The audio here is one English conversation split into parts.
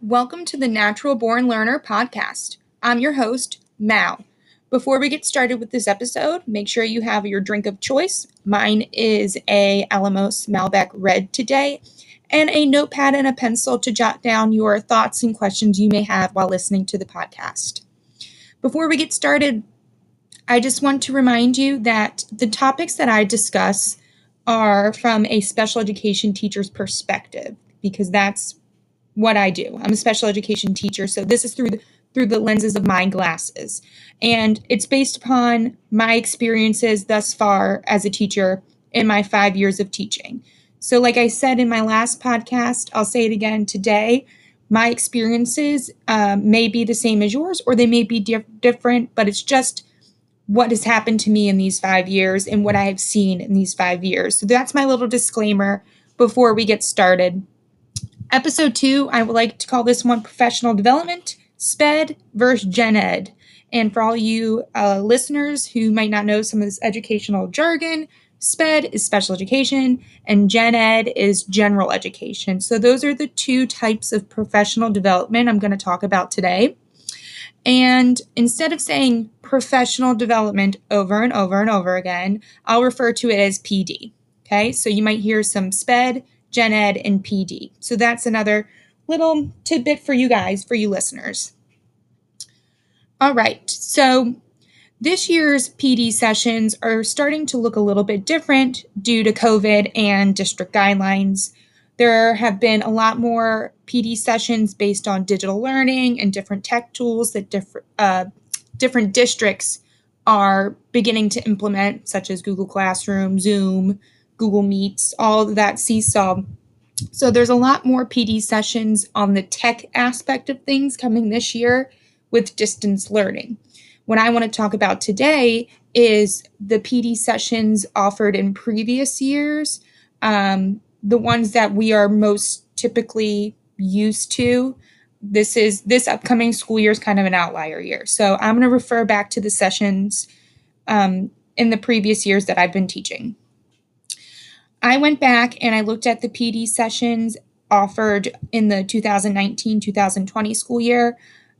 Welcome to the Natural Born Learner podcast. I'm your host, Mal. Before we get started with this episode, make sure you have your drink of choice. Mine is a Alamos Malbec Red today, and a notepad and a pencil to jot down your thoughts and questions you may have while listening to the podcast. Before we get started, I just want to remind you that the topics that I discuss are from a special education teacher's perspective because that's what I do. I'm a special education teacher, so this is through the through the lenses of my glasses. And it's based upon my experiences thus far as a teacher in my five years of teaching. So, like I said in my last podcast, I'll say it again today. My experiences uh, may be the same as yours, or they may be di- different, but it's just what has happened to me in these five years and what I have seen in these five years. So, that's my little disclaimer before we get started. Episode two, I would like to call this one professional development. SPED versus Gen Ed. And for all you uh, listeners who might not know some of this educational jargon, SPED is special education and Gen Ed is general education. So, those are the two types of professional development I'm going to talk about today. And instead of saying professional development over and over and over again, I'll refer to it as PD. Okay, so you might hear some SPED, Gen Ed, and PD. So, that's another little tidbit for you guys, for you listeners. All right, so this year's PD sessions are starting to look a little bit different due to COVID and district guidelines. There have been a lot more PD sessions based on digital learning and different tech tools that different uh, different districts are beginning to implement, such as Google Classroom, Zoom, Google Meets, all that seesaw so there's a lot more PD sessions on the tech aspect of things coming this year with distance learning. What I want to talk about today is the PD sessions offered in previous years, um, the ones that we are most typically used to. This is this upcoming school year is kind of an outlier year. So I'm going to refer back to the sessions um, in the previous years that I've been teaching. I went back and I looked at the PD sessions offered in the 2019 2020 school year.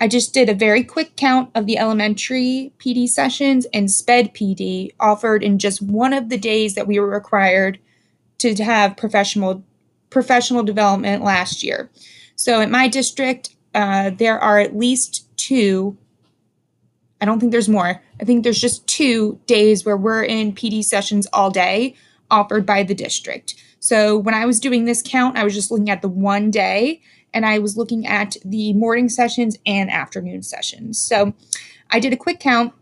I just did a very quick count of the elementary PD sessions and SPED PD offered in just one of the days that we were required to have professional professional development last year. So at my district, uh, there are at least two. I don't think there's more. I think there's just two days where we're in PD sessions all day offered by the district. So when I was doing this count, I was just looking at the one day and I was looking at the morning sessions and afternoon sessions. So I did a quick count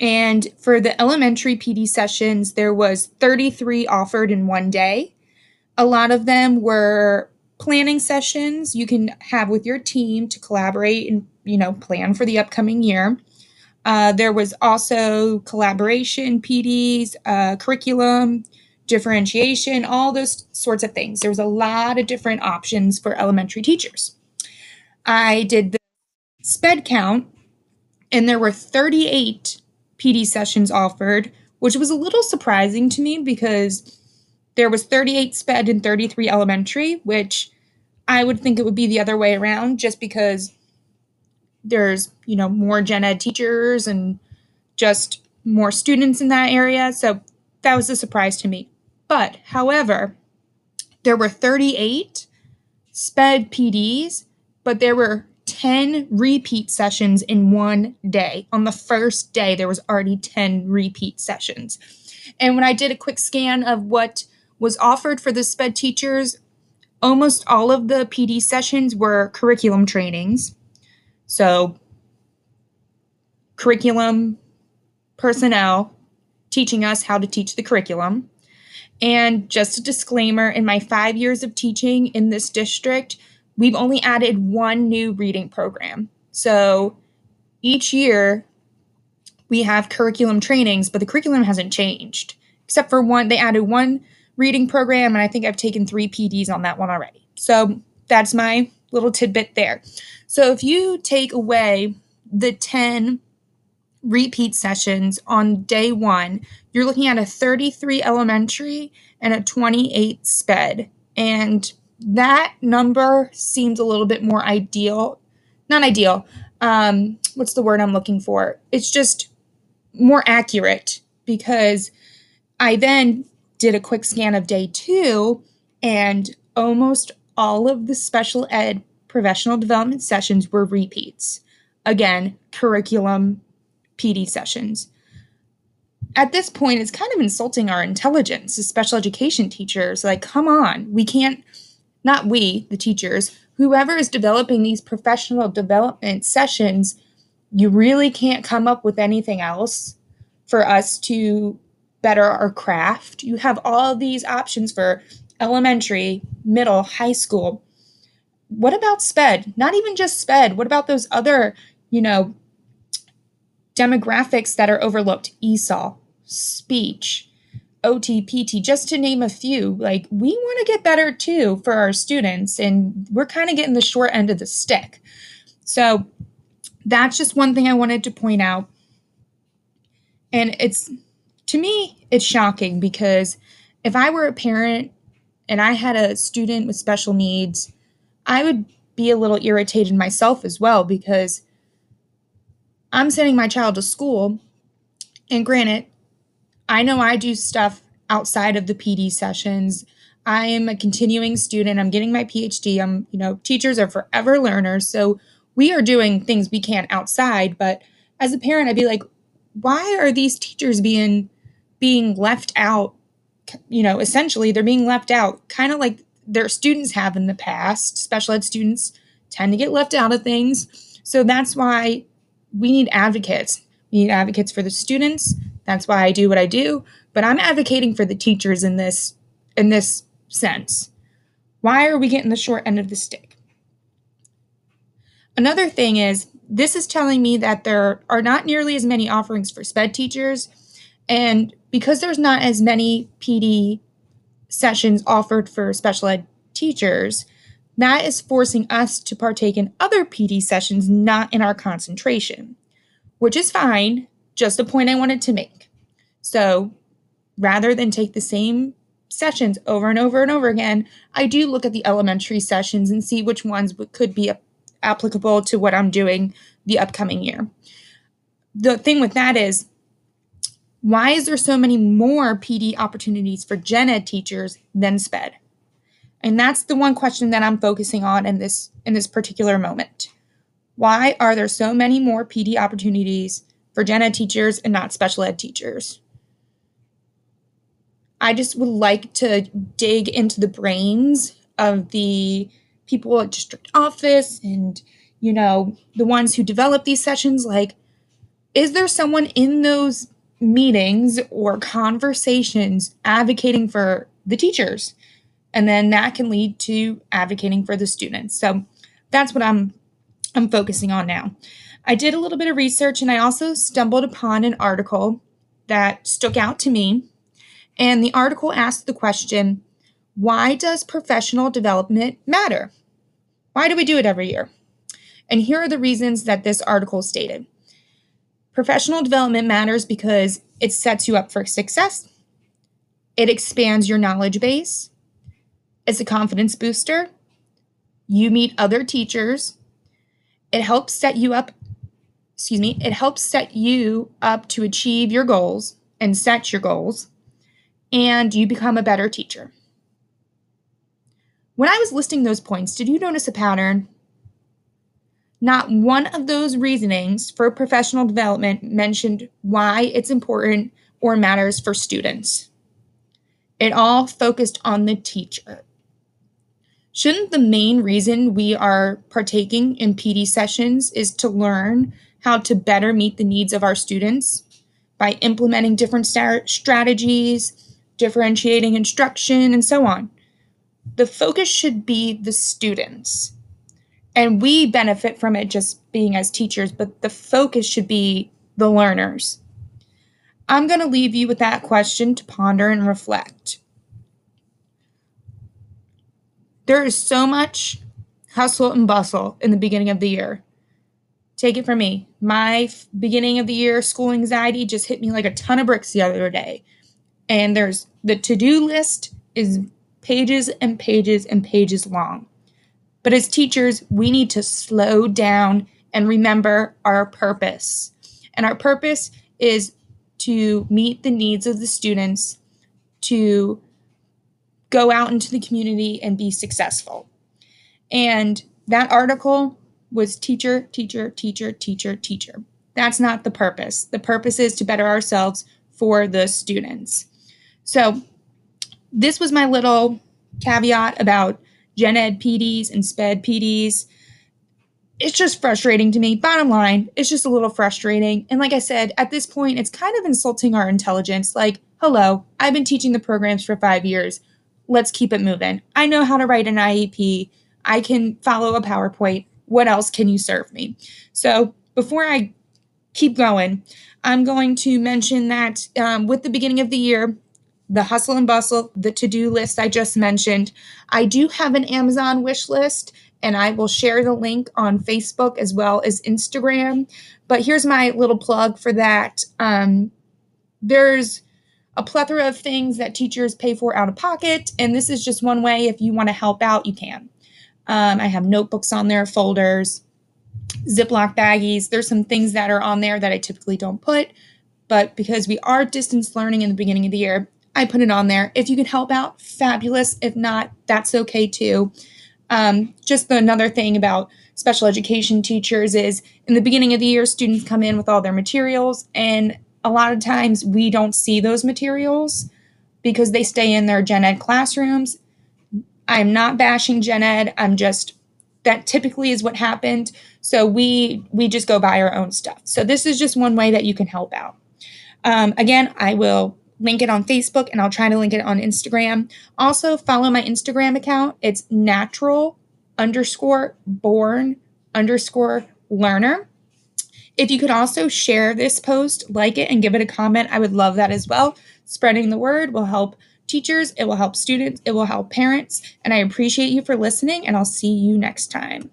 and for the elementary PD sessions, there was 33 offered in one day. A lot of them were planning sessions you can have with your team to collaborate and you know plan for the upcoming year. Uh, there was also collaboration PDs, uh, curriculum, differentiation, all those sorts of things. There was a lot of different options for elementary teachers. I did the SPED count, and there were 38 PD sessions offered, which was a little surprising to me because there was 38 SPED and 33 elementary, which I would think it would be the other way around just because there's, you know, more gen ed teachers and just more students in that area. So that was a surprise to me. But, however, there were 38 SPED PDs, but there were 10 repeat sessions in one day. On the first day, there was already 10 repeat sessions. And when I did a quick scan of what was offered for the SPED teachers, almost all of the PD sessions were curriculum trainings. So, curriculum personnel teaching us how to teach the curriculum. And just a disclaimer in my five years of teaching in this district, we've only added one new reading program. So each year we have curriculum trainings, but the curriculum hasn't changed except for one. They added one reading program, and I think I've taken three PDs on that one already. So that's my little tidbit there. So if you take away the 10 repeat sessions on day one, you're looking at a 33 elementary and a 28 sped. And that number seems a little bit more ideal. Not ideal. Um, what's the word I'm looking for? It's just more accurate because I then did a quick scan of day two and almost all of the special ed professional development sessions were repeats. Again, curriculum PD sessions. At this point, it's kind of insulting our intelligence as special education teachers. Like, come on, we can't, not we, the teachers, whoever is developing these professional development sessions, you really can't come up with anything else for us to better our craft. You have all these options for elementary, middle, high school. What about SPED? Not even just SPED. What about those other, you know, demographics that are overlooked? ESOL, speech, OTPT, just to name a few. Like, we want to get better too for our students, and we're kind of getting the short end of the stick. So, that's just one thing I wanted to point out. And it's, to me, it's shocking because if I were a parent and I had a student with special needs, I would be a little irritated myself as well because I'm sending my child to school. And granted, I know I do stuff outside of the PD sessions. I am a continuing student. I'm getting my PhD. I'm, you know, teachers are forever learners. So we are doing things we can't outside. But as a parent, I'd be like, why are these teachers being being left out you know, essentially they're being left out, kind of like their students have in the past. Special ed students tend to get left out of things. So that's why we need advocates. We need advocates for the students. That's why I do what I do, but I'm advocating for the teachers in this in this sense. Why are we getting the short end of the stick? Another thing is this is telling me that there are not nearly as many offerings for SPED teachers and because there's not as many PD sessions offered for special ed teachers, that is forcing us to partake in other PD sessions not in our concentration, which is fine, just a point I wanted to make. So rather than take the same sessions over and over and over again, I do look at the elementary sessions and see which ones could be applicable to what I'm doing the upcoming year. The thing with that is why is there so many more PD opportunities for gen ed teachers than SPED? And that's the one question that I'm focusing on in this in this particular moment. Why are there so many more PD opportunities for gen ed teachers and not special ed teachers? I just would like to dig into the brains of the people at district office and you know the ones who develop these sessions like is there someone in those meetings or conversations advocating for the teachers. And then that can lead to advocating for the students. So that's what I'm I'm focusing on now. I did a little bit of research and I also stumbled upon an article that stuck out to me. And the article asked the question, why does professional development matter? Why do we do it every year? And here are the reasons that this article stated. Professional development matters because it sets you up for success, it expands your knowledge base, it's a confidence booster, you meet other teachers, it helps set you up, excuse me, it helps set you up to achieve your goals and set your goals, and you become a better teacher. When I was listing those points, did you notice a pattern? Not one of those reasonings for professional development mentioned why it's important or matters for students. It all focused on the teacher. Shouldn't the main reason we are partaking in PD sessions is to learn how to better meet the needs of our students by implementing different strategies, differentiating instruction, and so on? The focus should be the students and we benefit from it just being as teachers, but the focus should be the learners. I'm going to leave you with that question to ponder and reflect. There is so much hustle and bustle in the beginning of the year. take it from me. My f- beginning of the year school anxiety just hit me like a ton of bricks the other day. And there's the to do list is pages and pages and pages long. But as teachers, we need to slow down and remember our purpose. And our purpose is to meet the needs of the students, to go out into the community and be successful. And that article was teacher, teacher, teacher, teacher, teacher. That's not the purpose. The purpose is to better ourselves for the students. So, this was my little caveat about gen ed PDs and SPED PDs. It's just frustrating to me. Bottom line, it's just a little frustrating. And like I said, at this point, it's kind of insulting our intelligence. Like, hello, I've been teaching the programs for five years. Let's keep it moving. I know how to write an IEP. I can follow a PowerPoint. What else can you serve me? So before I keep going, I'm going to mention that um, with the beginning of the year, the hustle and bustle, the to do list I just mentioned, I do have an Amazon wish list and I will share the link on Facebook as well as Instagram. But here's my little plug for that. Um, there's a plethora of things that teachers pay for out of pocket, and this is just one way. If you want to help out, you can. Um, I have notebooks on there, folders, Ziploc baggies. There's some things that are on there that I typically don't put, but because we are distance learning in the beginning of the year, I put it on there. If you can help out, fabulous. If not, that's okay too. Um, just another thing about special education teachers is in the beginning of the year, students come in with all their materials, and a lot of times we don't see those materials because they stay in their gen ed classrooms. I'm not bashing gen ed. I'm just that typically is what happened. So we we just go buy our own stuff. So this is just one way that you can help out. Um, again, I will link it on Facebook and I'll try to link it on Instagram. Also, follow my Instagram account. It's natural underscore born underscore learner. If you could also share this post, like it, and give it a comment, I would love that as well. Spreading the word will help teachers, it will help students, it will help parents, and I appreciate you for listening, and I'll see you next time.